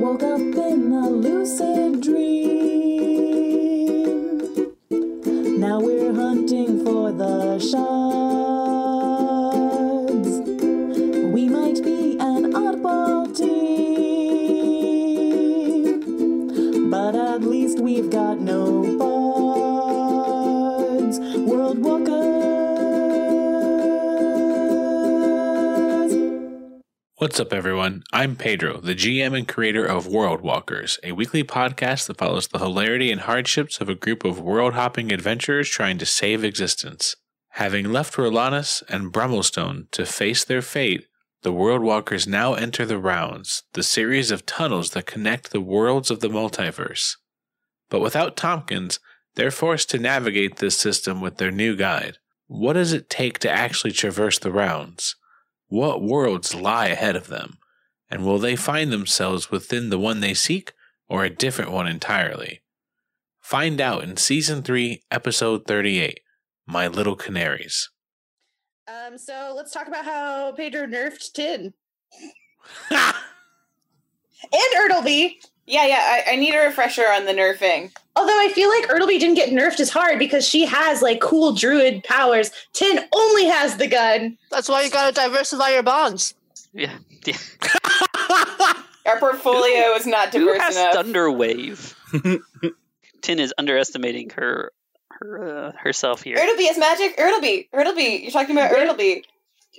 woke up in a lucid dream. Now we're hunting for the shards. What's up, everyone? I'm Pedro, the GM and creator of World Walkers, a weekly podcast that follows the hilarity and hardships of a group of world hopping adventurers trying to save existence. Having left Rolanus and Brummelstone to face their fate, the World Walkers now enter the Rounds, the series of tunnels that connect the worlds of the multiverse. But without Tompkins, they're forced to navigate this system with their new guide. What does it take to actually traverse the Rounds? What worlds lie ahead of them? And will they find themselves within the one they seek or a different one entirely? Find out in Season 3, Episode 38 My Little Canaries. Um, so let's talk about how Pedro nerfed Tin and Ertleby. Yeah, yeah, I, I need a refresher on the nerfing. Although I feel like Ertleby didn't get nerfed as hard because she has like cool druid powers. Tin only has the gun. That's why you gotta diversify your bonds. Yeah. yeah. Our portfolio is not Who diverse has enough. Thunderwave? Tin is underestimating her her uh, herself here. Ertleby is magic. Ertleby. Ertleby. You're talking about Ertleby.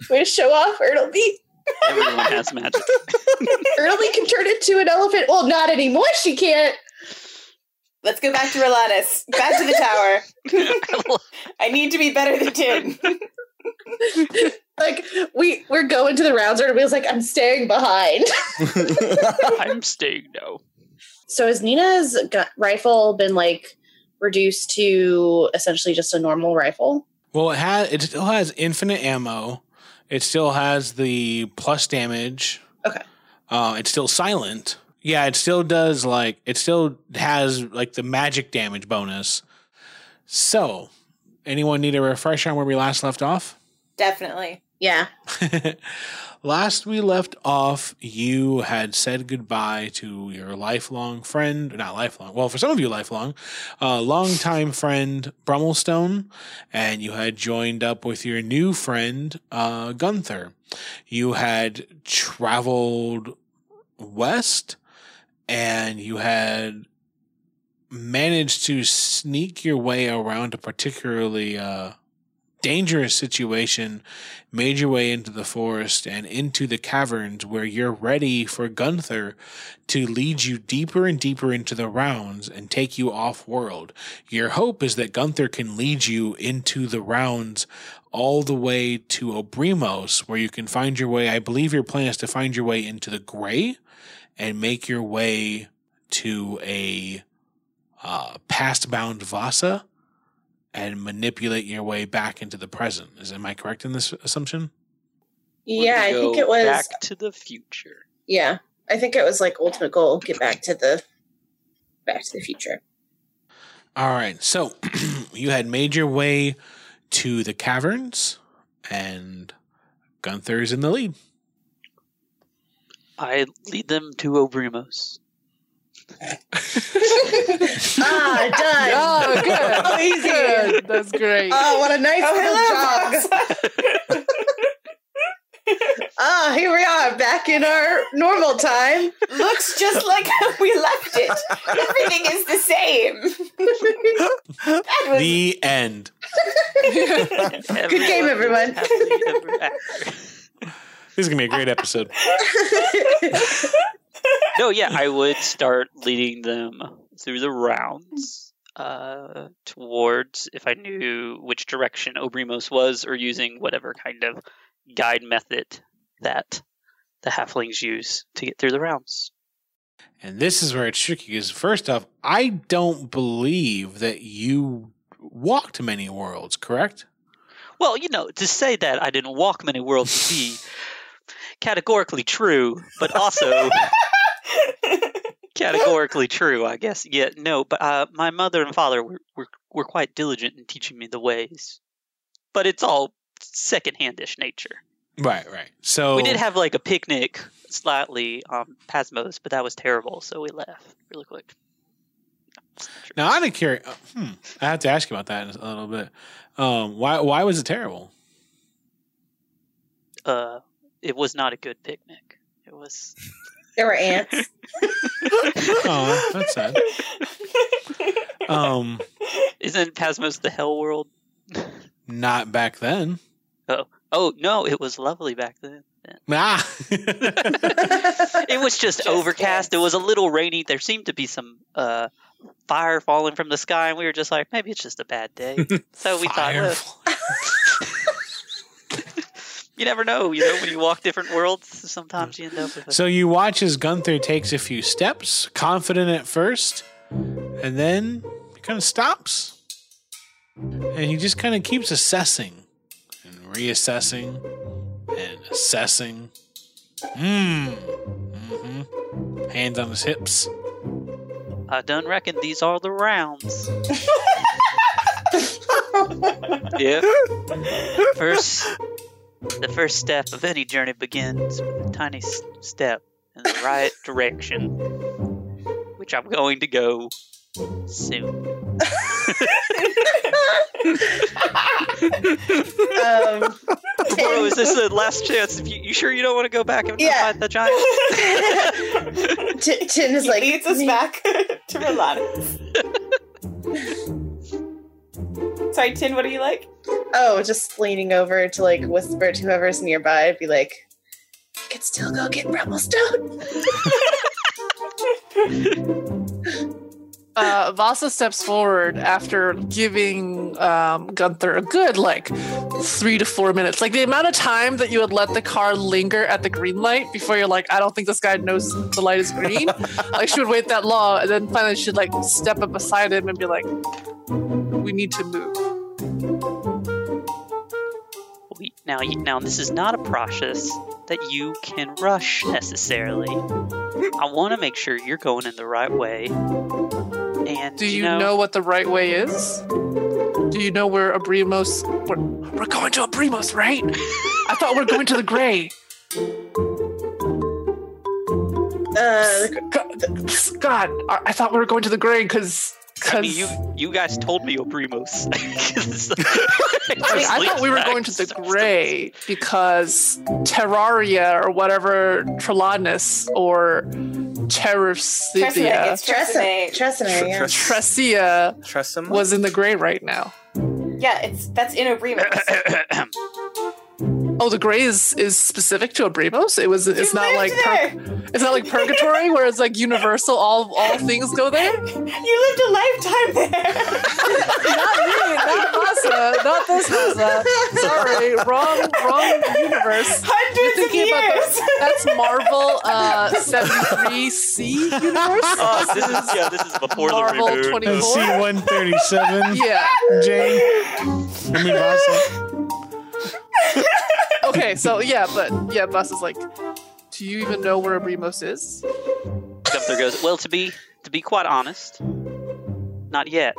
Way to show off Ertleby. Everyone has magic. Ertleby can turn into an elephant. Well, not anymore. She can't. Let's go back to Rolanus. Back to the tower. I need to be better than Tin. Like we we're going to the rounds. Ertleby's like, I'm staying behind. I'm staying no. So has Nina's gu- rifle been like reduced to essentially just a normal rifle? Well, it has it still has infinite ammo. It still has the plus damage. Okay. Uh, it's still silent. Yeah, it still does like it still has like the magic damage bonus. So, anyone need a refresher on where we last left off? Definitely. Yeah. Last we left off, you had said goodbye to your lifelong friend, not lifelong, well, for some of you, lifelong, uh, longtime friend Brummelstone, and you had joined up with your new friend, uh, Gunther. You had traveled west and you had managed to sneak your way around a particularly, uh, dangerous situation, made your way into the forest and into the caverns where you're ready for Gunther to lead you deeper and deeper into the rounds and take you off world. Your hope is that Gunther can lead you into the rounds all the way to Obrimos, where you can find your way. I believe your plan is to find your way into the gray and make your way to a uh, past bound Vasa and manipulate your way back into the present. Is am I correct in this assumption? Yeah, I think it was. back to the future. Yeah, I think it was like ultimate goal. Get back to the back to the future. All right. So you had made your way to the caverns, and Gunther's in the lead. I lead them to Obrimos. Ah, done. Oh, good. Oh, easy. Good. That's great. Oh, what a nice Oh, little hello, jog. Ah, here we are, back in our normal time. Looks just like how we left it. Everything is the same. that was The end. Good game, everyone. happily ever after. This is gonna be a great episode. no, yeah, I would start leading them through the rounds uh, towards if I knew which direction Obrimos was, or using whatever kind of guide method that the halflings use to get through the rounds. And this is where it's tricky. Because first off, I don't believe that you walked many worlds. Correct? Well, you know, to say that I didn't walk many worlds would be categorically true, but also categorically true, I guess. Yeah, no, but uh, my mother and father were, were were quite diligent in teaching me the ways. But it's all second-handish nature. Right, right. So We did have like a picnic slightly on Pasmos, but that was terrible, so we left really quick. now I'm curious. Hmm, I have to ask you about that in a little bit. Um, why why was it terrible? Uh, it was not a good picnic. It was. There were ants. Oh, that's sad. Um, Isn't Pasmos the hell world? not back then. Oh oh no, it was lovely back then. Ah. It was just, Just overcast. It was a little rainy. There seemed to be some uh, fire falling from the sky, and we were just like, maybe it's just a bad day. So we thought, well, Firefly. You never know. You know, when you walk different worlds, sometimes you end up with a So you watch as Gunther takes a few steps, confident at first, and then he kind of stops. And he just kind of keeps assessing and reassessing and assessing. Mmm. Mm-hmm. Hands on his hips. I done reckon these are the rounds. yeah. First, the first step of any journey begins with a tiny s- step in the right direction, which I'm going to go soon. um, Bro, is this the last chance? If you, you sure you don't want to go back and Yeah. fight the giant? T- Tin is He like leads us back to Relatus. Sorry, Tin, what do you like? Oh, just leaning over to like whisper to whoever's nearby, be like, "You could still go get Brummelstone." Uh, Vasa steps forward after giving um, Gunther a good like three to four minutes. Like the amount of time that you would let the car linger at the green light before you're like, I don't think this guy knows the light is green. like she would wait that long, and then finally she'd like step up beside him and be like, "We need to move." We, now, you- now, this is not a process that you can rush necessarily. I want to make sure you're going in the right way. And Do you know, what the right way is? Do you know where Abrimos? We're, we're going to Abrimos, right? I thought we are going to the Gray. Uh, God, God, I I thought we were going to the Gray because I mean, you you guys told me Oprimos. I thought we were going to the Gray because Terraria or whatever Trelawnus or Tresemme, Terracithia, it's Tresemme. Tresemme, yeah. Tresia Tressum was in the Gray right now. Yeah, it's that's in Obremus. Oh, the Gray is, is specific to Abrimos. It was. It's You not like pur- it's not like purgatory where it's like universal. All all things go there. You lived a lifetime there. not me, not Masa, not this Masa. Sorry, wrong, wrong universe. Hundreds of Thinking about years. the, that's Marvel uh, 73C universe. Oh, this is yeah, this is before Marvel the reboot. 24. C one thirty seven. Yeah. Jane. I mean, Vasa. Okay, so yeah, but yeah, Bus is like, do you even know where Abrimos is? Gunther goes, well, to be to be quite honest, not yet,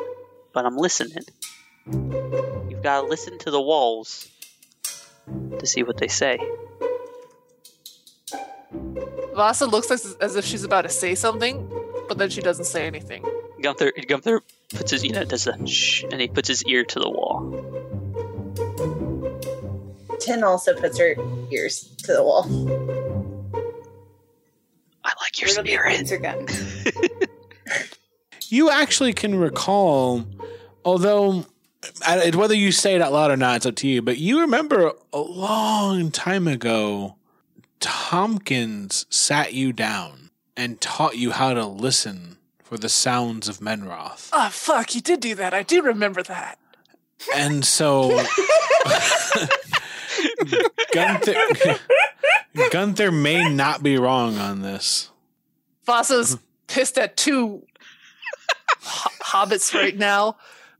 but I'm listening. You've got to listen to the walls to see what they say. Vasa looks like, as if she's about to say something, but then she doesn't say anything. Gunther Gunther puts his you know does a shh, and he puts his ear to the wall. Tin also puts her ears to the wall. I like your It'll be a spirit. gun. You actually can recall, although I- whether you say it out loud or not, it's up to you. But you remember a long time ago, Tompkins sat you down and taught you how to listen for the sounds of Menroth. Oh fuck, you did do that. I do remember that. And so Gunther, Gunther may not be wrong on this. Vasa's pissed at two ho- hobbits right now.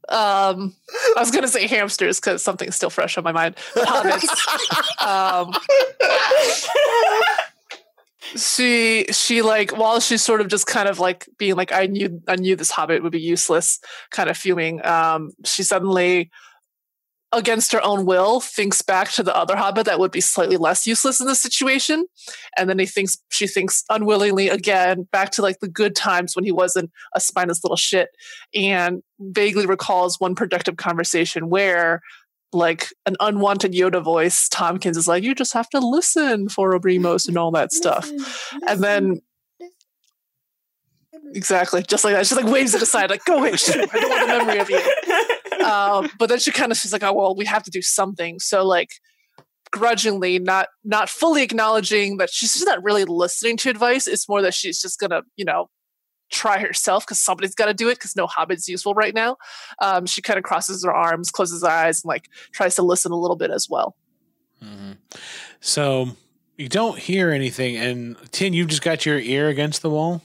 Um, I was gonna say hamsters because something's still fresh on my mind. Hobbits. um, she she like while she's sort of just kind of like being like I knew I knew this hobbit would be useless, kind of fuming. Um, she suddenly against her own will, thinks back to the other hobbit that would be slightly less useless in this situation. And then he thinks she thinks unwillingly again back to like the good times when he wasn't a spineless little shit and vaguely recalls one productive conversation where like an unwanted Yoda voice, Tompkins is like, you just have to listen for Obrimos and all that stuff. And then Exactly, just like that. She like waves it aside, like, go away. I don't want the memory of you. Um, but then she kind of she's like, oh well, we have to do something. So like grudgingly, not not fully acknowledging that she's just not really listening to advice. It's more that she's just gonna, you know, try herself because somebody's got to do it because no hobbit's useful right now. Um, she kind of crosses her arms, closes her eyes, and like tries to listen a little bit as well. Mm-hmm. So you don't hear anything, and Tin, you've just got your ear against the wall.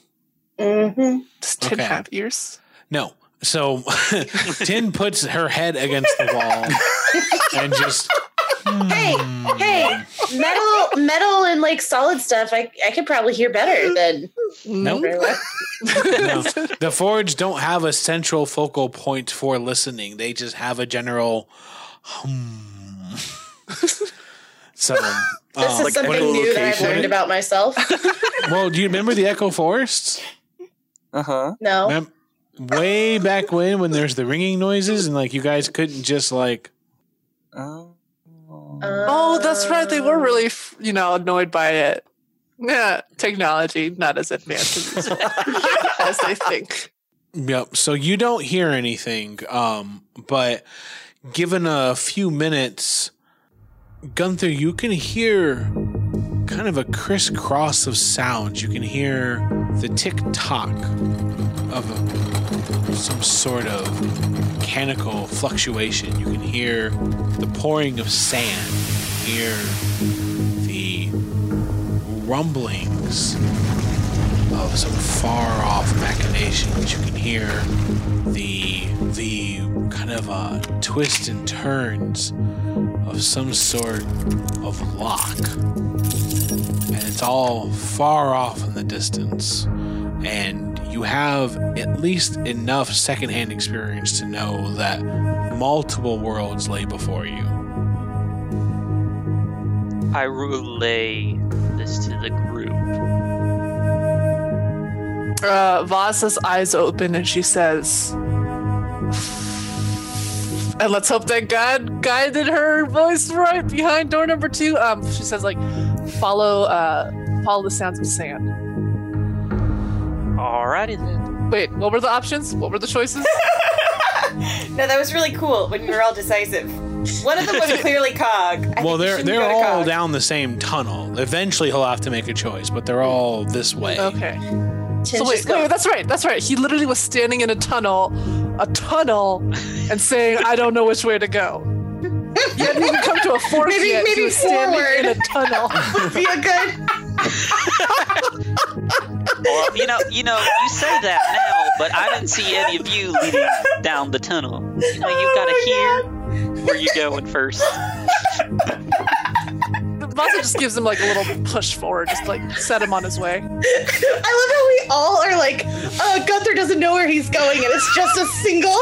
Mm-hmm. Does Tin Okay. have ears? No. So Tin puts her head against the wall and just. Hey, hmm. hey, metal, metal, and like solid stuff. I I could probably hear better than. Nope. No. The Forge don't have a central focal point for listening. They just have a general. Hmm. so. This um, is like something new that I've learned about myself. well, do you remember the Echo Forests? Uh huh. No, Mem- way back when, when there's the ringing noises, and like you guys couldn't just like. Oh. Oh, that's right. They were really, you know, annoyed by it. Yeah, technology not as advanced as, as they think. Yep. So you don't hear anything, um, but given a few minutes, Gunther, you can hear kind of a crisscross of sounds. You can hear the tick tock of a, some sort of mechanical fluctuation. You can hear the pouring of sand. You hear the rumblings of some far off machinations. You can hear the the kind of uh, twists and turns of some sort of lock, and it's all far off in the distance. And you have at least enough secondhand experience to know that multiple worlds lay before you. I relay this to the group. Uh, Vasa's eyes open and she says, and let's hope that God guided her voice right behind door number two. Um, she says like, follow, uh, follow the sounds of sand. Alrighty then. Wait, what were the options? What were the choices? No, that was really cool when you were all decisive. One of them was clearly Cog. I well, they're they're all Cog. down the same tunnel. Eventually, he'll have to make a choice, but they're all this way. Okay. So wait, wait, wait, that's right, that's right. He literally was standing in a tunnel, a tunnel, and saying, "I don't know which way to go." He hadn't even come to a fork Maybe- yet. maybe he was standing forward. in a tunnel. would be a good. Well, you know, you know, you say that now, but I didn't see any of you leading down the tunnel. You know, you gotta hear where you're going first. Vasa just gives him like a little push forward, just like set him on his way. I love how we all are like, uh, Gunther doesn't know where he's going, and it's just a single.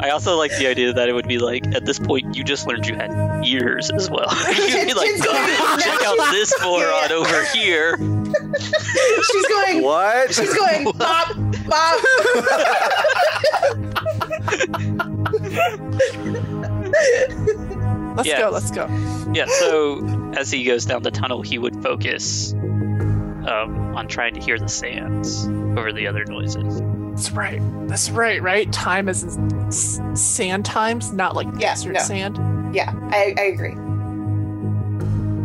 I also like the idea that it would be like at this point you just learned you had ears as well. You'd be like, Tin's check out she's- this moron over here. She's going. What? She's going. Bop, bop. Let's Yeah. go, let's go. Yeah, so as he goes down the tunnel, he would focus um, on trying to hear the sands over the other noises. That's right. That's right, right? Time is sand times, not like Yeah, desert no. sand. Yeah, I, I agree.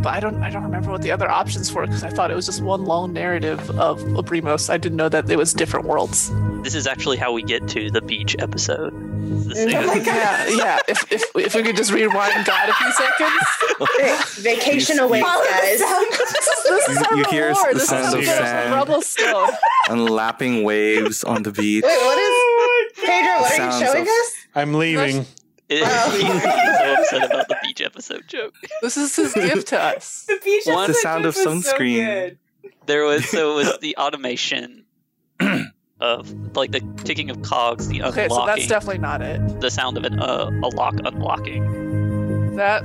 But I don't I don't remember what the other options were because I thought it was just one long narrative of Obrimos. I didn't know that it was different worlds. This is actually how we get to the beach episode. Oh my God. Yeah, yeah. If, if if we could just rewind God a few seconds. Vacation You- awaits, Follow the guys. This is, this is You- you hear the This sound of gift sand. Rebelstone. and lapping waves on the beach. Wait, what is oh Pedro? What are Sounds you showing of- us? I'm leaving. He's Oh. so upset about the beach episode joke. This is his gift to us. The beach One- The episode sound of was so sunscreen. good. There was so it was the automation of like the ticking of cogs, the unlocking, Okay, so that's definitely not it. the sound of an, uh, a lock unlocking. That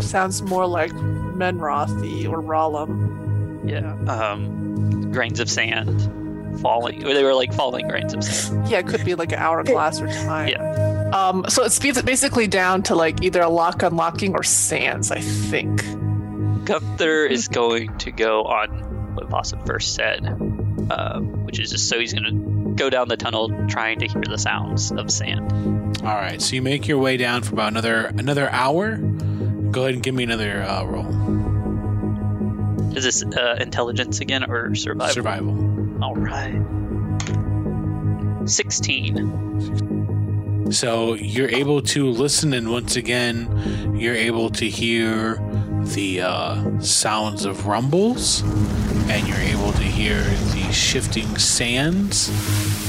sounds more like Menrothi or Rollum. Yeah. Um, grains of sand falling. Or they were like falling grains of sand. Yeah, it could be like an hourglass or time. Yeah. Um, so it speeds it basically down to like either a lock unlocking or sands, I think. Gunther is going to go on what Vasa first said, uh, which is just so he's going to go down the tunnel trying to hear the sounds of sand. All right, so you make your way down for about another another hour. Go ahead and give me another uh, roll. Is this uh, intelligence again or survival? Survival. All right. 16. So you're able to listen, and once again, you're able to hear the uh, sounds of rumbles, and you're able to hear the shifting sands,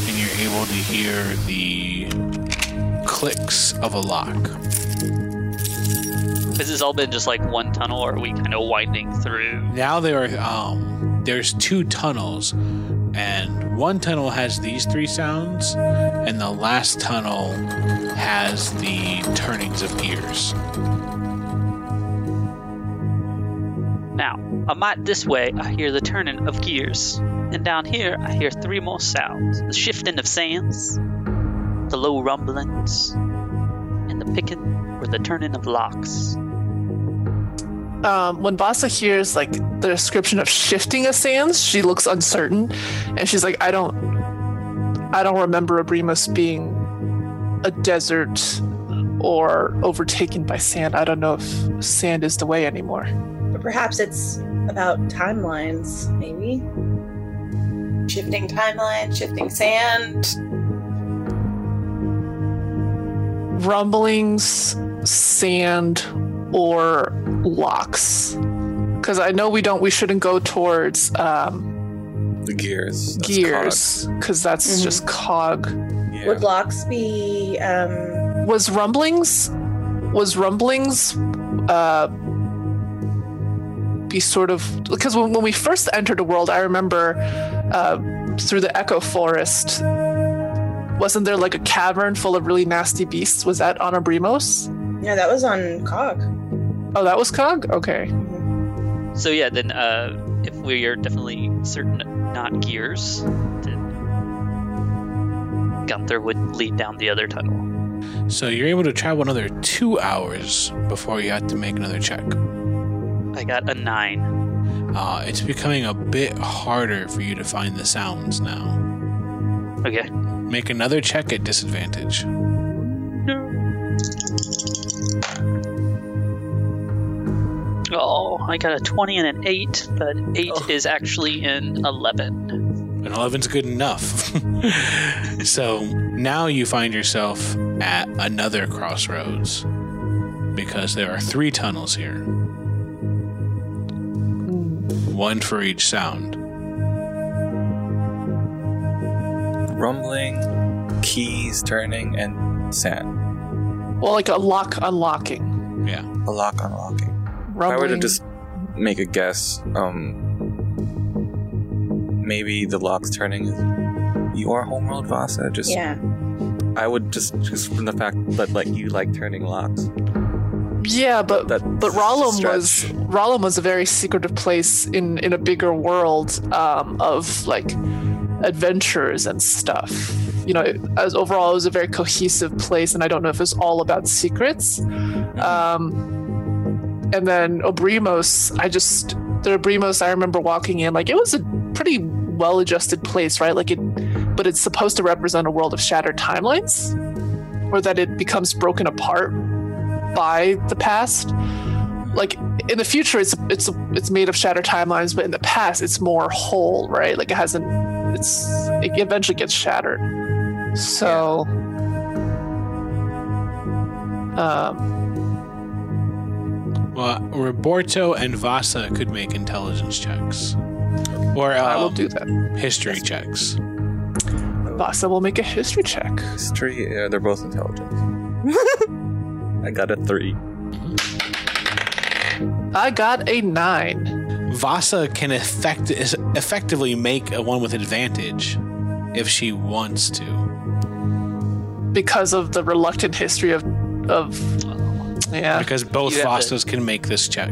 and you're able to hear the clicks of a lock. This Has all been just like one tunnel, or are we kind of winding through? Now there are um, there's two tunnels, and one tunnel has these three sounds, and the last tunnel has the turnings of gears. Now, a mite this way, I hear the turning of gears. And down here, I hear three more sounds the shifting of sands, the low rumblings, and the picking or the turning of locks. Um, when Vasa hears like the description of shifting of sands, she looks uncertain, and she's like, "I don't, I don't remember Abrimus being a desert or overtaken by sand. I don't know if sand is the way anymore." But perhaps it's about timelines, maybe. Shifting timeline, shifting sand. rumblings, sand, or locks. Because I know we don't, we shouldn't go towards um, The gears. That's gears, because that's Mhm. just cog. cog. Yeah. Would locks be um Was rumblings, was rumblings, uh, be sort of because when, when we first entered the world, I remember uh, through the Echo Forest. Wasn't there like a cavern full of really nasty beasts? Was that on Abrimos? yeah, that was on Cog. Oh, that was Cog? Okay. So, yeah, then uh, if we are definitely certain not gears, then Gunther would lead down the other tunnel. So you're able to travel another two hours before you have to make another check. I got a nine. Uh, it's becoming a bit harder for you to find the sounds now. Okay. Make another check at disadvantage. Oh, I got a 20 and an 8, but 8 is actually in 11. And 11's good enough. so now you find yourself at another crossroads because there are three tunnels here, one for each sound. Rumbling, keys turning, and sand. Well, like a lock unlocking. Yeah. A lock unlocking. If I were to just make a guess, um, maybe the lock's turning is your homeworld, Vasa. Just Yeah. I would just just from the fact that like you like turning locks. Yeah, but That but Rollum was Rollum was a very secretive place in in a bigger world um, of like adventures and stuff. You know, as overall, it was a very cohesive place, and I don't know if it was all about secrets. Um, and then Obrimos, I just the Obrimos, I remember walking in like it was a pretty well-adjusted place, right? Like it, but it's supposed to represent a world of shattered timelines, or that it becomes broken apart by the past. Like in the future, it's it's it's made of shattered timelines, but in the past, it's more whole, right? Like it hasn't. It's it eventually gets shattered. So, um, Well, Roberto and Vasa could make intelligence checks. Or I will um, do that. history checks. Vasa will make a history check. History, yeah, they're both intelligent. I got a three. I got a nine. Vasa can effect- effectively make a one with advantage if she wants to. because of the reluctant history of of yeah. Because both You have can make this check.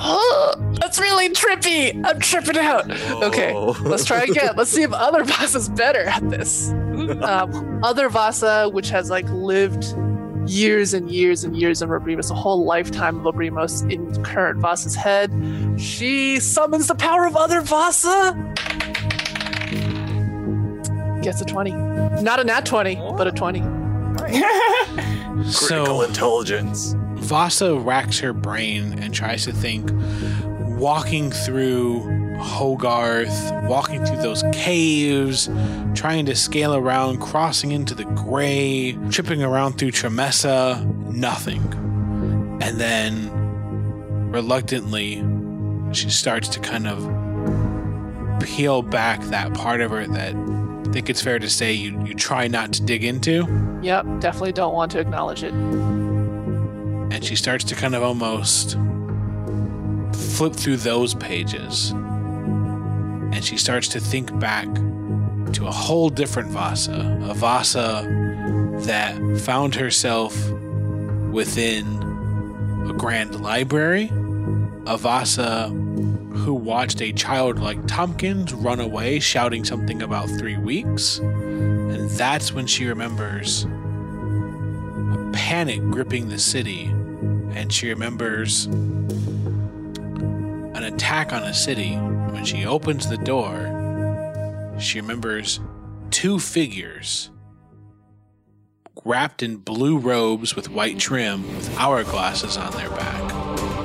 That's really trippy. I'm tripping out. Okay, let's try again. Let's see if other Vasa's better at this. Um, other Vasa, which has like lived years and years and years in Robrimos, a whole lifetime of Robrimos in current Vasa's head, she summons the power of other Vasa. Gets a 20. Not a nat 20, but a 20. Critical So intelligence. Vasa racks her brain and tries to think walking through Hogarth, walking through those caves, trying to scale around, crossing into the gray, tripping around through Tremessa, nothing. And then reluctantly, she starts to kind of peel back that part of her that think it's fair to say you, you try not to dig into. Yep, definitely don't want to acknowledge it. and she starts to kind of almost flip through those pages and she starts to think back to a whole different Vasa, a Vasa that found herself within a grand library, a Vasa who watched a child like Tompkins run away shouting something about three weeks. And that's when she remembers a panic gripping the city and she remembers an attack on a city. When she opens the door, she remembers two figures wrapped in blue robes with white trim with hourglasses on their back.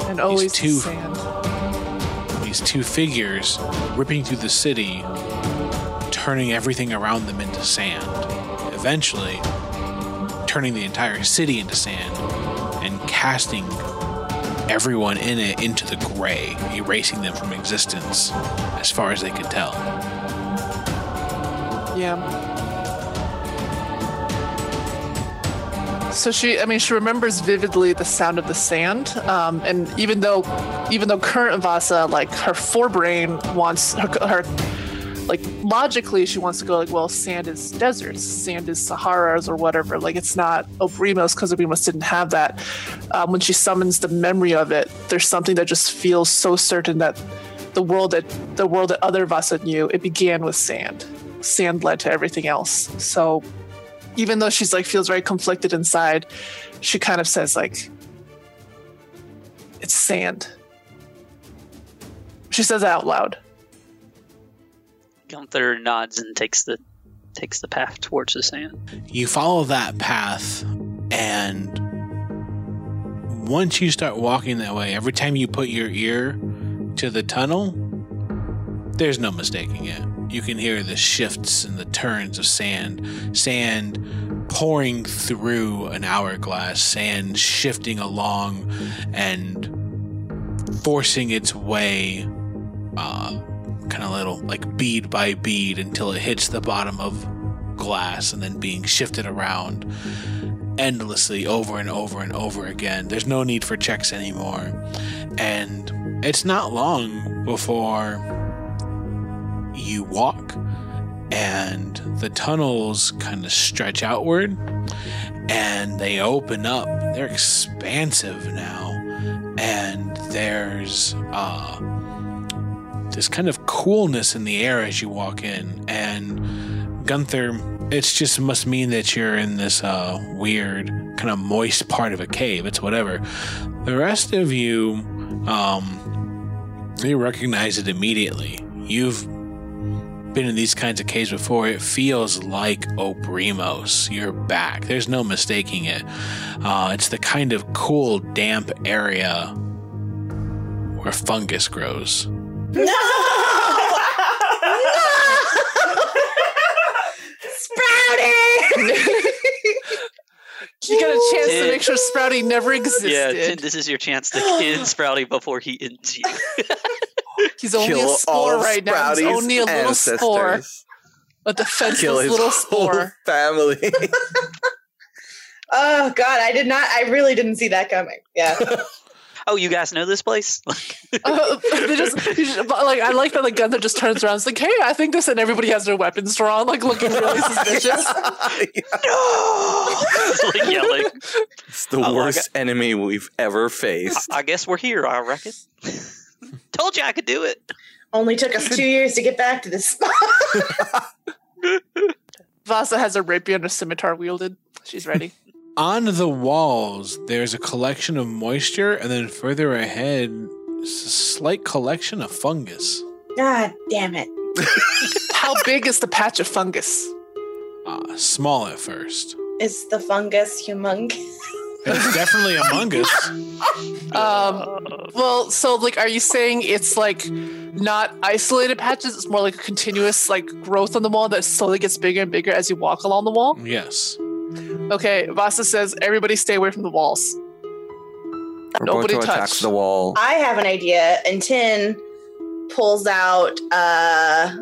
And always the two- sand. These two figures ripping through the city, turning everything around them into sand. Eventually, turning the entire city into sand and casting everyone in it into the gray, erasing them from existence as far as they could tell. Yeah. So she, I mean, she remembers vividly the sound of the sand, um, and even though, even though current Vasa, like her forebrain wants her, her, like logically, she wants to go like, well, sand is deserts, sand is Saharas or whatever. Like it's not Obrimos because Obrimos didn't have that. Um, when she summons the memory of it, there's something that just feels so certain that the world that the world that other Vasa knew, it began with sand sand led to everything else. So even though she's like feels very conflicted inside, she kind of says like it's sand. She says it out loud. Gunther nods and takes the takes the path towards the sand. You follow that path, and once you start walking that way, every time you put your ear to the tunnel, there's no mistaking it. You can hear the shifts and the turns of sand, sand pouring through an hourglass, sand shifting along and forcing its way, uh, kind of little like bead by bead until it hits the bottom of glass and then being shifted around endlessly over and over and over again. There's no need for checks anymore. And it's not long before you walk and the tunnels kind of stretch outward and they open up. They're expansive now. And there's uh this kind of coolness in the air as you walk in and Gunther it's just must mean that you're in this uh weird kind of moist part of a cave it's whatever the rest of you um you recognize it immediately you've been in these kinds of caves before it feels like Obrimos you're back there's no mistaking it uh it's the kind of cool damp area where fungus grows No! Sprouty! You got a chance to make sure Sprouty never existed. Yeah, Tim, this is your chance to end Sprouty before he ends you. He's only Kill a spore right now. He's only a little spore, ancestors. a defenseless Kill his little whole spore. family. Oh god, I did not. I really didn't see that coming. Yeah. Oh, you guys know this place? Uh, they just, just- like I like that the gun that just turns around. It's like, hey, I think this, and everybody has their weapons drawn, like looking really suspicious. No, like yelling. It's the Oh, I worst enemy we've ever faced. I guess we're here. I reckon. Told you I could do it. Only took us two years to get back to this spot. Vasa has a rapier and a scimitar wielded. She's ready. On the walls, there's a collection of moisture, and then further ahead, a slight collection of fungus. God damn it. How big is the patch of fungus? Uh, small at first. Is the fungus humongous? It's definitely among us. Um, well, so like, are you saying it's like not isolated patches? It's more like a continuous like growth on the wall that slowly gets bigger and bigger as you walk along the wall. Yes. Okay, Vasa says everybody stay away from the walls. Nobody Roberto attacks touch. the wall. I have an idea, and Tin pulls out uh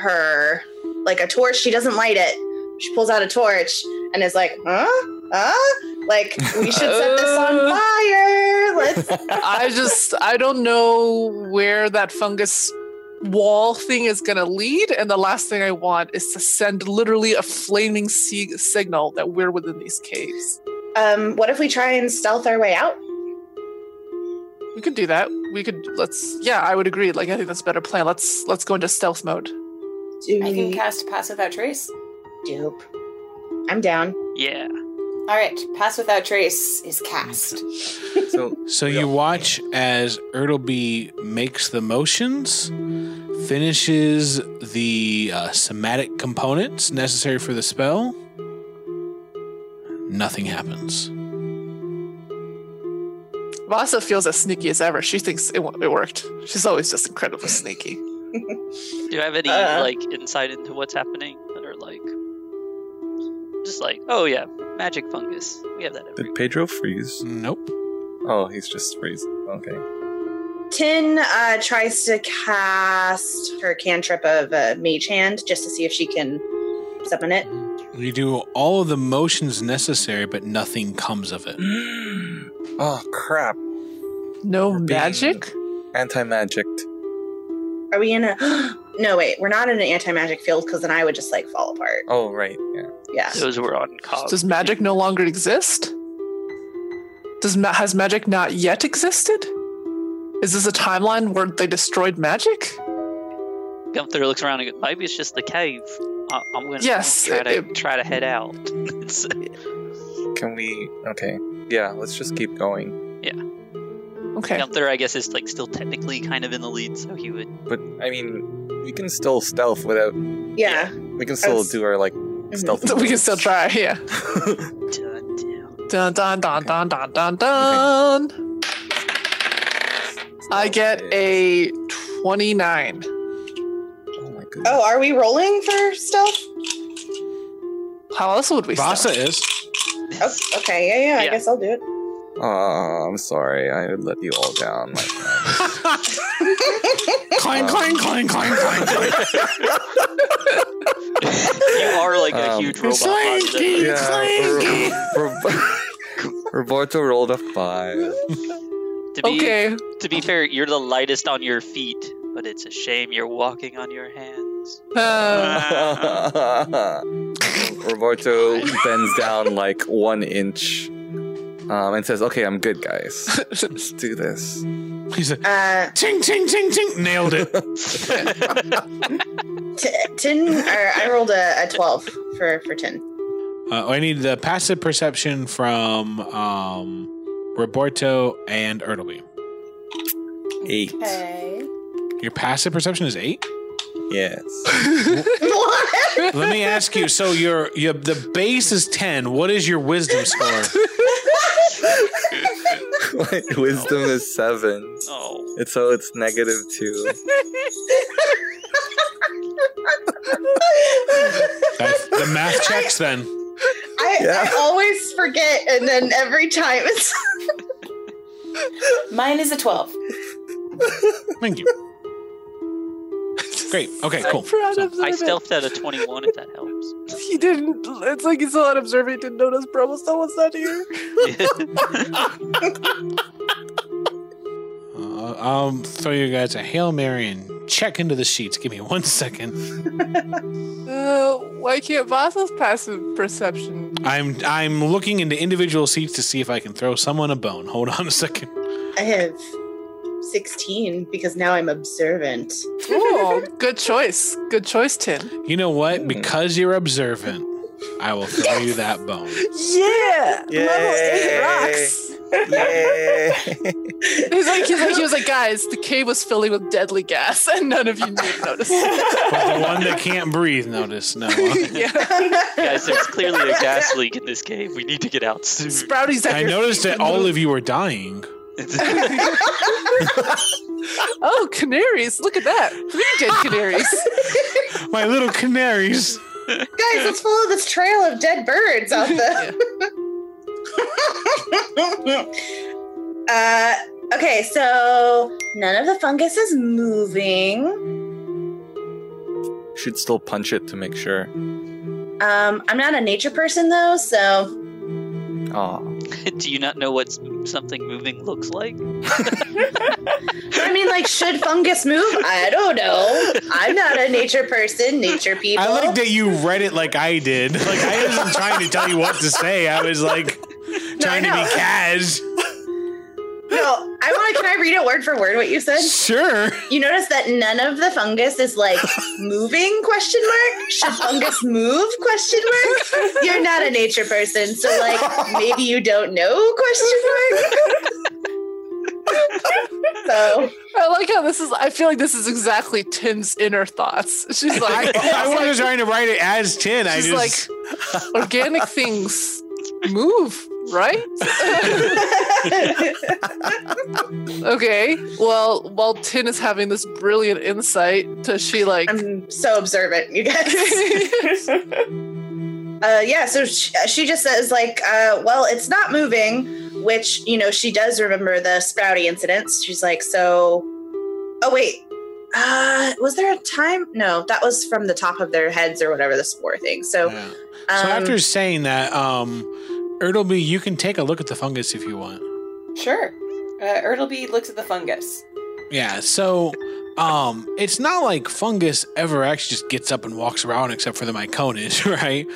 her like a torch. She doesn't light it. She pulls out a torch and is like, huh? Huh? Like, we should set this on Uh. fire. Let's I just I don't know where that fungus wall thing is gonna lead, and the last thing I want is to send literally a flaming sig- signal that we're within these caves. um what if we try and stealth our way out? We could do that. We could let's yeah, I would agree. Like I think that's a better plan. Let's let's go into stealth mode. Do I can cast Pass Without Trace. dupe? I'm down. Yeah. All right, Pass Without Trace is cast. So So you watch as Ertleby makes the motions, finishes the uh, somatic components necessary for the spell. Nothing happens. Vasa feels as sneaky as ever. She thinks it, it worked. She's always just incredibly sneaky. Do I have any Uh. like insight into what's happening? That are like, just like, oh yeah, magic fungus. We have that. Every did Pedro freeze? Nope. Oh, he's just freezing. Okay. Tin uh, tries to cast her cantrip of uh, Mage Hand just to see if she can summon it. You do all of the motions necessary, but nothing comes of it. oh crap! No Being- magic? Anti magic. Are we in a? No, wait. We're not in an anti-magic field because then I would just like fall apart. Oh right, yeah. Yeah. Those were on cog. Does magic no longer exist? Does ma- has magic not yet existed? Is this a timeline where they destroyed magic? Gunther looks around and goes, maybe it's just the cave. I- I'm gonna Yes, try to it- try to head out. It's- Can we? Okay. Yeah. Let's just keep going. Yeah. Okay. Gunther, I guess, is like still technically kind of in the lead, so he would. But I mean, we can still stealth without. Yeah. We can still was- do our like mm-hmm. stealth. we can still try, yeah. Dun, dun. Dun dun dun dun dun dun dun. I get a 29. Oh my goodness. Oh, are we rolling for stealth? How else would we Vasa stealth? is. Oh, okay. Yeah, yeah. I Yeah. guess I'll do it. Oh, I'm sorry. I let you all down. My friends. clang, clang, clang, clang, clang, clang. You are like a Um, huge robot. Slinky. monster. yeah. Ro- Ro- Roberto rolled a five. To be Okay. to be fair, you're the lightest on your feet, but it's a shame you're walking on your hands. Uh, Roberto bends down like one inch um, and says, "Okay, I'm good, guys. Let's do this." He said, Uh, ting, ting, ting, ting. Nailed it. t- tin. Or I rolled a, a twelve for for tin. Uh, I need the passive perception from um, Roberto and Ertleby. Eight. Okay. Your passive perception is eight. Yes. what? Let me ask you. So your your the base is ten. What is your wisdom score? My wisdom is seven. Oh, It's so it's negative two. That's, the math checks then. I, Yeah. I always forget, and then every time it's. Mine is a 12. Thank you. Great. Okay. Cool. proud of I stealthed at a 21 if that helps. He didn't. It's like he's still unobservant. Didn't notice Bravo still was not here. I'll throw you guys a hail mary and check into the sheets. Give me one second. Uh, why can't Vasa's passive perception? I'm I'm looking into individual seats to see if I can throw someone a bone. Hold on a second. I have 16 because now I'm observant. Oh, good choice. Good choice, Tim. You know what? Because you're observant, I will throw you that bone. Yeah, level eight rocks. Yay! He's like, he's like, he was like, guys, the cave was filling with deadly gas, and none of you knew noticed. But the one that can't breathe, noticed. no. yeah, Guys, there's clearly a gas leak in this cave. We need to get out soon. Sprouty's at I noticed that all of you were dying. Oh, canaries! Look at that. Three dead canaries. My little canaries. Guys, let's follow this trail of dead birds out the. uh, okay, so none of the fungus is moving. Should still punch it to make sure. Um, I'm not a nature person though, so Oh, Do you not know what something moving looks like? I mean, like, should fungus move? I don't know. I'm not a nature person. Nature people. I like that you read it like I did. Like I wasn't trying to tell you what to say. I was like trying to be Kaz. No, I want. Can I read it word for word? What you said? Sure. You notice that none of the fungus is like moving? Question mark. Should fungus move? Question mark. You're not a nature person, so like maybe you don't know? Question mark. so I like how this is. I feel like this is exactly Tin's inner thoughts. She's like, I wasn't trying to write it as tin. I she's just like, organic things move, right? okay. Well, while Tin is having this brilliant insight, does she like? I'm so observant, you guys. uh, yeah, so she, she just says like, uh, well, it's not moving, which you know she does remember the Sprouty incidents. She's like, so, oh wait, uh, was there a time? No, that was from the top of their heads or whatever the spore thing. So, Yeah. um, So after saying that, um Ertleby, you can take a look at the fungus if you want. Sure. Uh, Ertleby looks at the fungus. Yeah, so um it's not like fungus ever actually just gets up and walks around except for the myconid, right?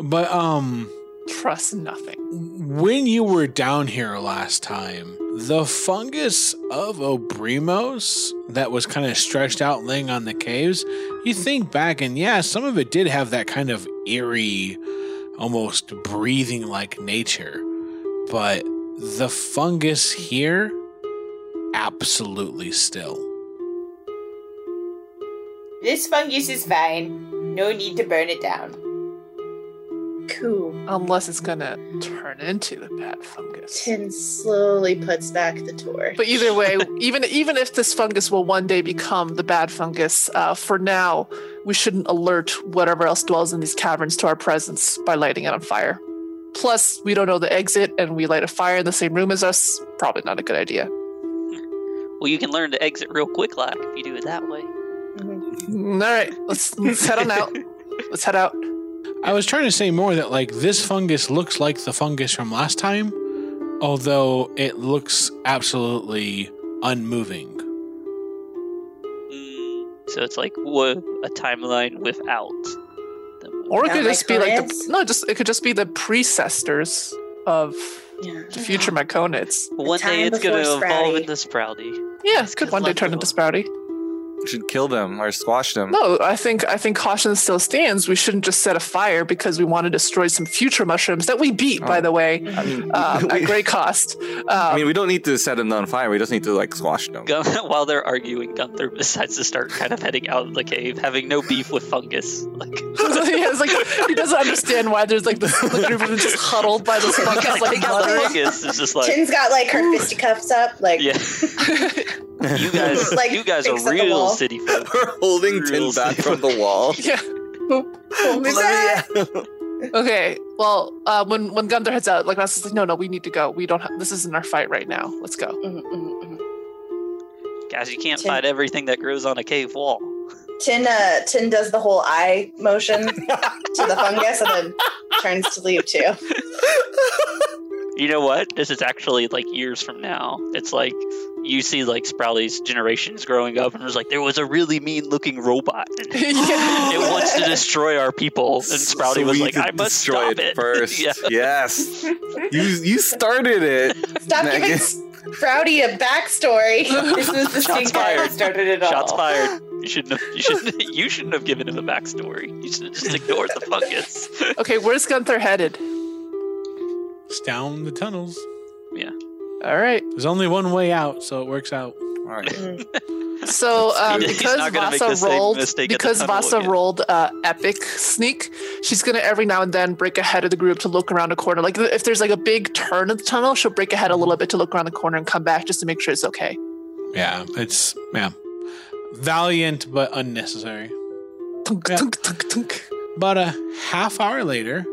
But um Trust nothing. when you were down here last time, the fungus of Obrimos that was kind of stretched out laying on the caves, you think back and yeah, some of it did have that kind of eerie, almost breathing like nature. But the fungus here, absolutely still. This fungus is fine. No need to burn it down. cool. Unless it's gonna turn into the bad fungus. Tin slowly puts back the torch. But either way, even even if this fungus will one day become the bad fungus, uh, for now we shouldn't alert whatever else dwells in these caverns to our presence by lighting it on fire. Plus, we don't know the exit, and we light a fire in the same room as us. Probably not a good idea. Well, you can learn to exit real quick, like if you do it that way. Mm, All right, let's let's head on out. Let's head out. I was trying to say more that like this fungus looks like the fungus from last time, although it looks absolutely unmoving. So it's like wha- a timeline without. them. Or it Yeah, could just be like the myconids? no, just it could just be the precestors of yeah. the future myconids. One day it's gonna before evolve into Sprouty. Yeah, It's it could one day turn into them. Sprouty. We should kill them or squash them. No, I think I think caution still stands. We shouldn't just set a fire because we want to destroy some future mushrooms that we beat, by Oh. the way, I mean, um, we, at great cost. Um, I mean, we don't need to set them on fire. We just need to like squash them. Gun- While they're arguing, Gunther decides to start kind of heading out of the cave, having no beef with fungus. Like, yeah, it's like he doesn't understand why there's like this the group of just huddled by this fungus like take out the fungus. It's just like, Tin's got like her fisticuffs up, like yeah, you guys, Like, you guys are real city folk. We're holding Tin Real back safe. from the wall. yeah. pull me back. Okay. Well, uh, when when Gunther heads out, like Master's like, no, no, we need to go. We don't. have this isn't our fight right now. Let's go. Mhm, mhm, mhm. Guys, you can't Tin- fight everything that grows on a cave wall. Tin, uh, Tin does the whole eye motion to the fungus and then turns to leave too. You know what? This is actually like years from now. It's like you see like Sprouty's generations growing up, and it was like there was a really mean-looking robot. And it wants to destroy our people, and Sprouty So was like, "I must destroy stop it." first. yeah. Yes, you you started it. Stop Megan. giving Sprouty a backstory. This was the Shots stink fired. started it all. Shots fired. You shouldn't have. You shouldn't. You shouldn't have given him a backstory. You should have just ignored the fungus. Okay, where's Gunther headed? It's down the tunnels. All right. There's only one way out, so it works out. All right. So um, because not gonna make the Vasa rolled, mistake at the because Vasa again. rolled uh, epic sneak, she's gonna every now and then break ahead of the group to look around a corner. Like if there's like a big turn of the tunnel, she'll break ahead a little bit to look around the corner and come back just to make sure it's okay. Yeah, it's yeah, valiant but unnecessary. Tunk, Yeah. tunk, tunk, tunk. About a half hour later,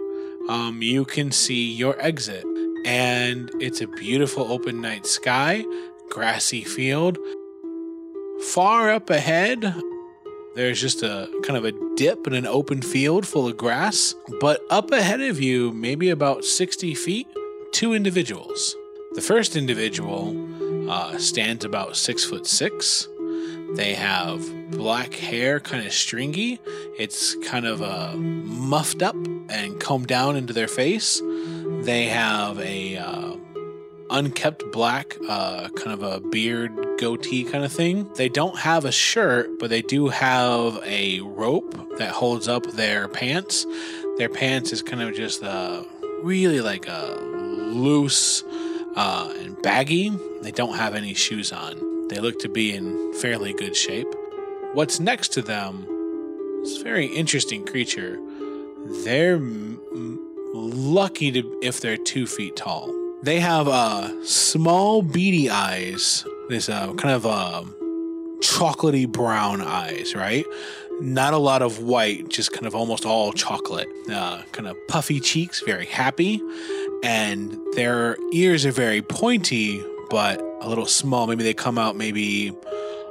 um, you can see your exit, and it's a beautiful open night sky, grassy field. Far up ahead, there's just a kind of a dip in an open field full of grass. But up ahead of you, maybe about 60 feet, two individuals. The first individual uh, stands about six foot six. They have black hair, kind of stringy. It's kind of uh, muffed up and combed down into their face. They have a uh, unkept black, uh, kind of a beard goatee kind of thing. They don't have a shirt, but they do have a rope that holds up their pants. Their pants is kind of just uh, really like a loose uh, and baggy. They don't have any shoes on. They look to be in fairly good shape. What's next to them is a very interesting creature. They're m- lucky to if they're two feet tall. They have uh, small beady eyes. There's uh, kind of uh, chocolatey brown eyes, right? Not a lot of white, just kind of almost all chocolate. Uh, kind of puffy cheeks, very happy. And their ears are very pointy, but a little small. Maybe they come out maybe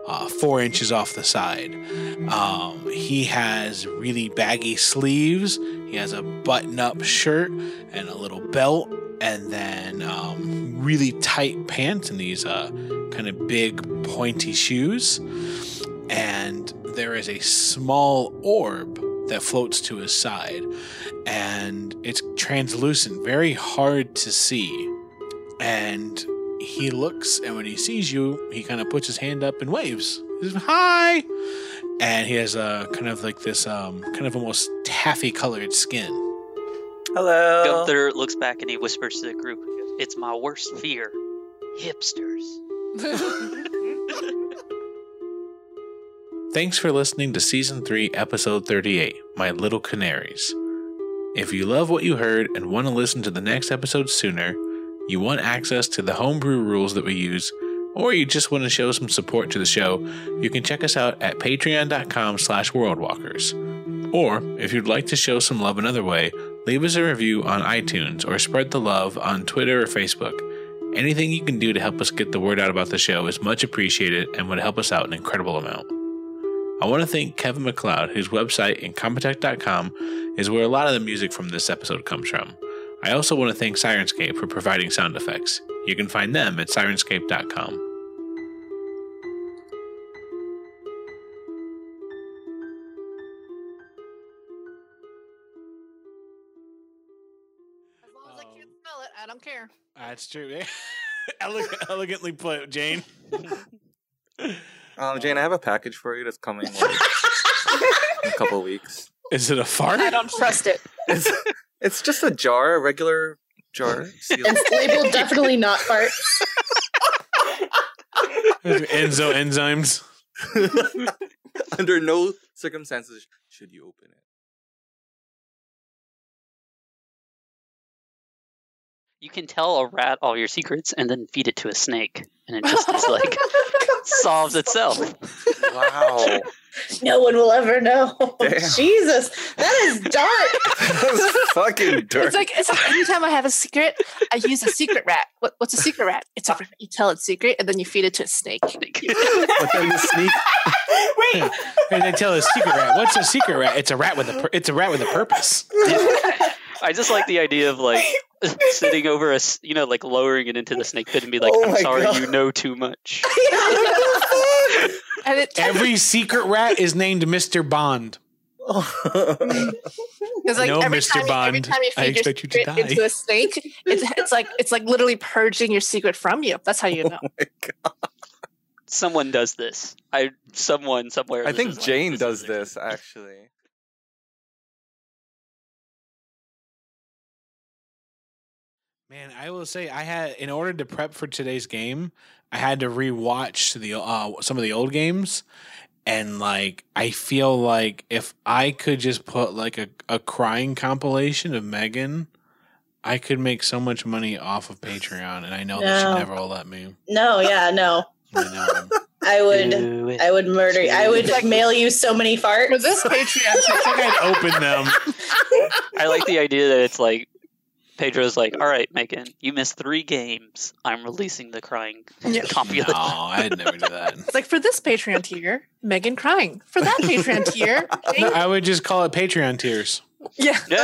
uh, four inches off the side. Um, he has really baggy sleeves. He has a button up shirt and a little belt, and then um, really tight pants and these uh, kind of big pointy shoes. And there is a small orb that floats to his side, and it's translucent, very hard to see. And he looks, and when he sees you, he kind of puts his hand up and waves. He says, Hi! And he has a kind of like this, um, kind of almost taffy colored skin. Hello. Gunther looks back and he whispers to the group, "It's my worst fear, hipsters." Thanks for listening to Season 3, Episode 38 My Little Canaries. If you love what you heard and want to listen to the next episode sooner, you want access to the homebrew rules that we use, or you just want to show some support to the show, you can check us out at patreon.com slash worldwalkers. Or, if you'd like to show some love another way, leave us a review on iTunes or spread the love on Twitter or Facebook. Anything you can do to help us get the word out about the show is much appreciated and would help us out an incredible amount. I want to thank Kevin MacLeod, whose website, Incompetech.com, is where a lot of the music from this episode comes from. I also want to thank Syrinscape for providing sound effects. You can find them at Syrinscape.com. As long as I can't smell it, I don't care. That's true. Eleg- elegantly put, Jane. Um, Jane, I have a package for you that's coming like, in a couple weeks. Is it a fart? I don't trust it. It's it's just a jar, a regular jar. sealed. It's labeled definitely not fart. Enzo enzymes. Under no circumstances should you open it. You can tell a rat all your secrets and then feed it to a snake, and it just is like solves itself. Wow. No one will ever know. Damn. Jesus, that is dark. That's fucking dark. It's like it's like anytime I have a secret, I use a secret rat. What, what's a secret rat? It's a. You tell it's secret, and then you feed it to a snake. but then the sneak. Wait, And they tell a secret rat. What's a secret rat? It's a rat with a. Pur- it's a rat with a purpose. I just like the idea of like sitting over a, s- you know, like lowering it into the snake pit and be like, Oh "I'm sorry, God. you know too much." And it Every secret rat is named Mr. Bond. Because like No, every Mr. time, you, every Bond, time you I feed your expect you to secret die. into a snake, it's it's like it's like literally purging your secret from you. That's how you oh know. Someone does this. I someone somewhere. I think is like- Jane this does this actually. Man, I will say I had in order to prep for today's game, I had to rewatch the uh, some of the old games, and like I feel like if I could just put like a, a crying compilation of Megan, I could make so much money off of Patreon, and I know that No. she never will let me. No, yeah, no. I know. I would I would murder you. I would Like- mail you so many farts. For farts. this Patreon, I think I'd open them. I like the idea that it's like Pedro's like, "All right, Megan, you missed three games. I'm releasing the crying Yeah. No. I'd never do that. it's like for this Patreon tier, Megan crying. For that Patreon tier, No, I would just call it Patreon tears. yeah. no.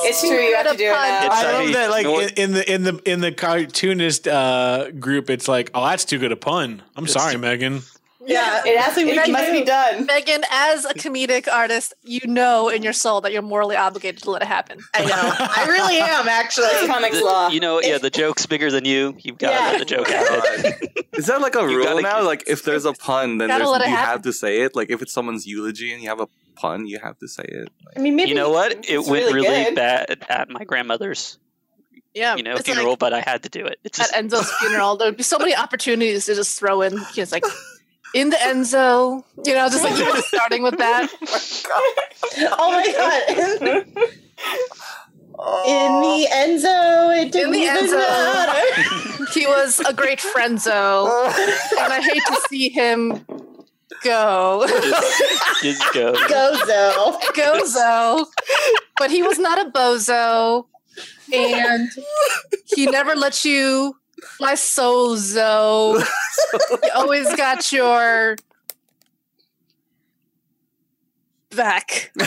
It's true, you have to do it now. It's love that, like in, in the in the in the cartoonist uh, group, it's like, oh, that's too good a pun. I'm It's sorry, too- Megan. Yeah, It has to. we It must do. be done. Megan, as a comedic artist, you know in your soul that you're morally obligated to let it happen. I know. I really am actually. Comics The- law. you know, yeah, the joke's bigger than you. You've got to Yeah. let the joke out. Is that like a You rule now? keep- Like if there's a pun, then Gotta there's, let it you happen. have to say it. Like if it's someone's eulogy and you have a pun, you have to say it. I mean, maybe You know what? It went really really bad at my grandmother's, Yeah, you know, it's funeral, like but I had to do it. It's just at Enzo's funeral, there'd be so many opportunities to just throw in. It's like in the Enzo, you know, just like even starting with that. Oh my god. In the Enzo, it didn't the even Enzo. matter. He was a great friendzo, and I hate to see him go. just go. Gozo. Gozo, but he was not a bozo, and he never let you fly sozo. You always got your back. So,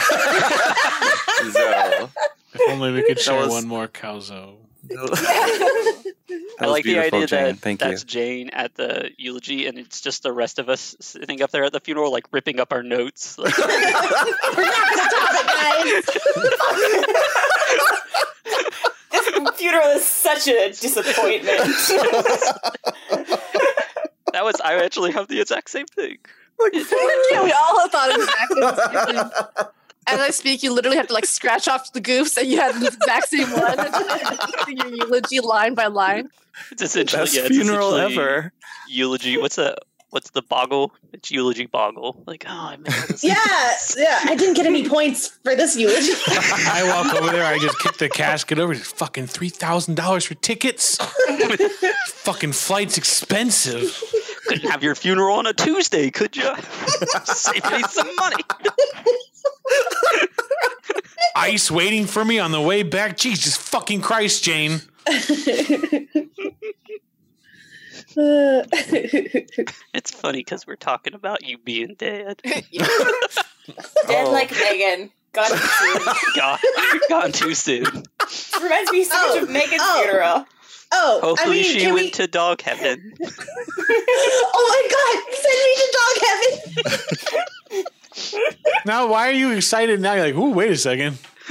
If only we could share was- one more calzo. that I like the beautiful, idea Jane. that Thank that's you. Jane at the eulogy, and it's just the rest of us sitting up there at the funeral, like ripping up our notes. We're not gonna talk it, guys. This funeral is such a disappointment. that was I actually have the exact same thing. yeah, we all have thought exactly the same thing. As I speak, you literally have to like scratch off the goofs, and you had the exact same one. Your eulogy line by line. It's essentially Best yeah, it's funeral essentially ever. Eulogy. What's the what's the boggle? It's eulogy boggle. Like oh, I missed all this. Yeah, yeah. I didn't get any points for this eulogy. I walk over there, I just kick the casket over. Just fucking three thousand dollars for tickets. fucking flight's expensive. Couldn't have your funeral on a Tuesday, could you? Save me some money. Ice waiting for me on the way back. Jesus fucking Christ, Jane. It's funny because we're talking about you being dead. Dead Oh. like Megan. God, it Gone, gone too soon. reminds me so much Oh, of Megan's oh. funeral. Oh, Hopefully, I mean, she went we? to dog heaven. oh my god! Send me to dog heaven. Now, why are you excited now? You're like, ooh, wait a second.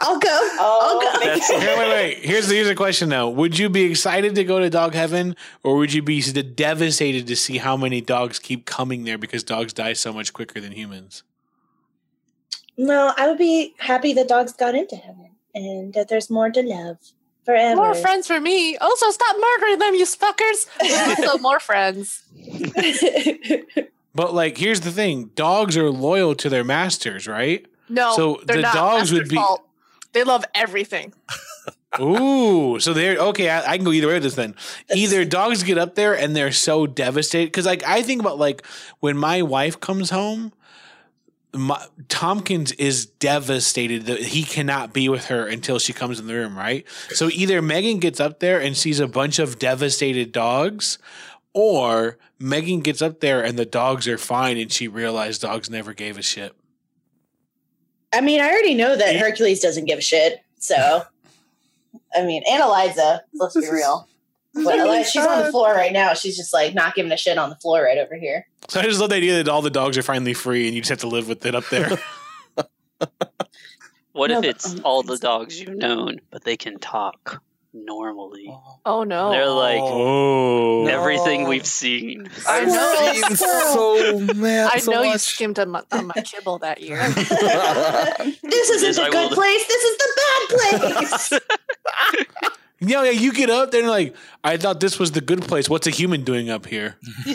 I'll go. Oh, I'll go. Here, wait, wait. Here's the, here's a question now. Would you be excited to go to dog heaven, or would you be devastated to see how many dogs keep coming there because dogs die so much quicker than humans? No, I would be happy that dogs got into heaven and that there's more to love forever. More friends for me. Also, stop murdering them, you fuckers. also, more friends. But like, here's the thing: dogs are loyal to their masters, right? No, So they're the not. dogs That's would be- fault. They love everything. Ooh, so they're okay. I, I can go either way with this then. Either dogs get up there and they're so devastated because, like, I think about like when my wife comes home, my, Tompkins is devastated that he cannot be with her until she comes in the room, right? So either Megan gets up there and sees a bunch of devastated dogs, or Megan gets up there and the dogs are fine and she realized dogs never gave a shit. I mean, I already know that Hercules doesn't give a shit. So, I mean, and Eliza, let's be real. But Eliza, she's on the floor right now. She's just like not giving a shit on the floor right over here. So I just love the idea that all the dogs are finally free and you just have to live with it up there. What No, if but- it's um, all the dogs you've known, but they can talk normally? Oh no. They're like oh. everything we've seen. I know. I've seen so mad. I so know you much. skimmed on my, on my kibble that year. this isn't Yes, the good will. place. This is the bad place. Yeah, yeah, you get up there and like, I thought this was the good place. What's a human doing up here?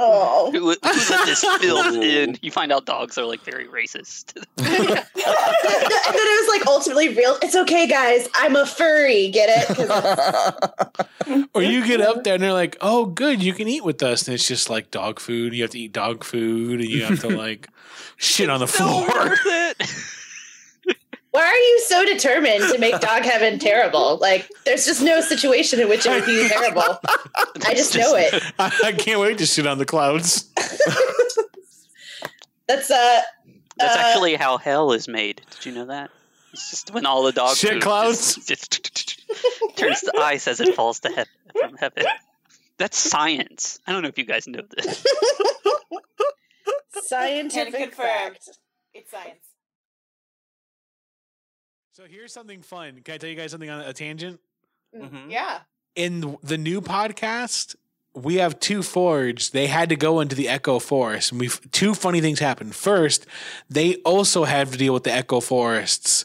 oh. Who, who let this filth in? You find out dogs are like very racist. and then it was like ultimately real. It's okay, guys. I'm a furry. Get it? Or you get up there and they're like, oh, good, you can eat with us. And it's just like dog food. You have to eat dog food and you have to like shit on the floor. Worth it. Why are you so determined to make dog heaven terrible? Like, there's just no situation in which it would be terrible. I just know it. I, I can't wait to shit on the clouds. That's uh. That's uh, actually how hell is made. Did you know that? It's just when all the dog Shit clouds? just- just turns to ice as it falls to heaven from heaven. That's science. I don't know if you guys know this. scientific Can fact. It's science. So here's something fun. Can I tell you guys something on a tangent? Mhm. Yeah. in the new podcast, we have two forge. They had to go into the Echo Forest, and we two funny things happened. First, they also had to deal with the Echo Forests,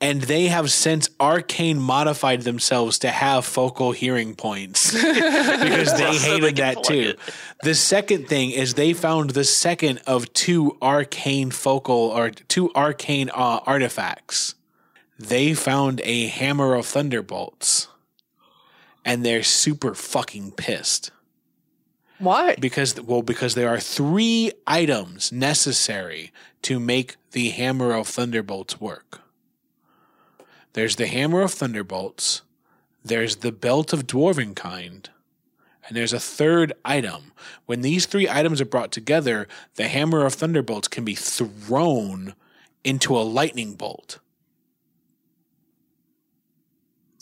and they have since arcane modified themselves to have focal hearing points because they So hated that too. it. The second thing is they found the second of two arcane focal or two arcane uh, artifacts. They found a hammer of thunderbolts, and they're super fucking pissed Why? because well because there are three items necessary to make the hammer of thunderbolts work. There's the hammer of thunderbolts, there's the belt of dwarven kind, and there's a third item. When these three items are brought together, the hammer of thunderbolts can be thrown into a lightning bolt.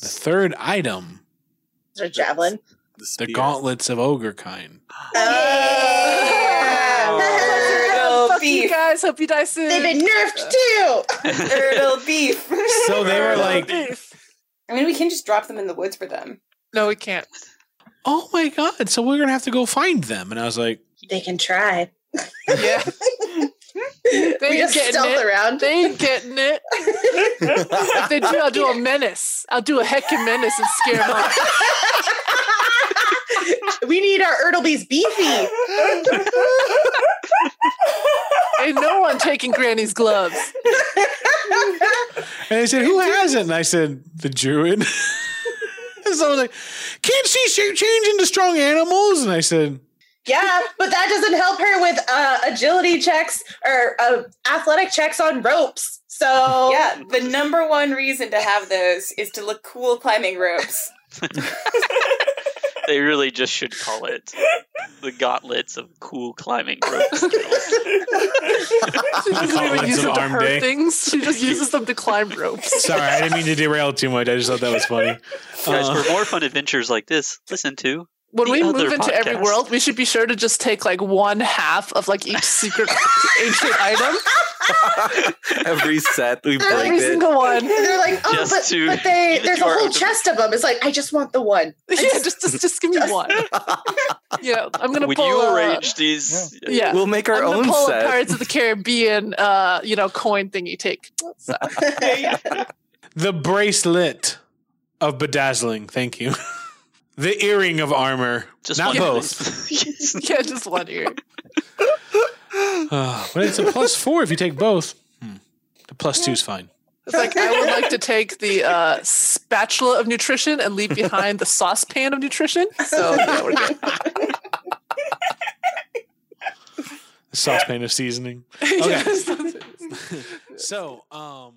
The third item, Is there a javelin? the spear. gauntlets of ogre kind. Oh, Fuck you beef. guys. Hope you die soon. They've been nerfed too. Turtle beef. So they were like, I mean, we can just drop them in the woods for them. no, we can't. oh my god so we're gonna have to go find them and i was like They can try. Yeah. They We ain't just getting stealth it. around. They ain't getting it. If they do, I'll do a menace. I'll do a heckin' menace and scare them off. we need our Ertleby's beefy. Ain't no one taking Granny's gloves. and they said who has it and i said the druid and someone was like can't she shape change into strong animals and i said Yeah, but that doesn't help her with uh, agility checks or uh, athletic checks on ropes. So Yeah, the number one reason to have those is to look cool climbing ropes. They really just should call it the gauntlets of cool climbing rope skills. She doesn't even use them to hurt day. things. She just uses them to climb ropes. sorry i didn't mean to derail too much i just thought that was funny Guys, Uh, for more fun adventures like this, listen to When The we move into every world, we should be sure to just take like one half of like each secret ancient item. Every set we break Every it. single one. And they're like, oh, Just but, to but they there's a whole chest of them. It's like I just want the one. Yeah, just just just give me one. Yeah, I'm gonna when pull. you uh, arrange these. yeah, We'll make our I'm own pull set. Pirates of the Caribbean, uh, you know, coin thingy. Take. So, the bracelet of bedazzling thank you the earring of armor Just not one both Yes. yeah, just one ear. Uh, but it's a plus four if you take both hmm. the plus two is fine It's like I would like to take the uh, spatula of nutrition and leave behind the saucepan of nutrition. So yeah, we're good. the saucepan of seasoning Yeah. so um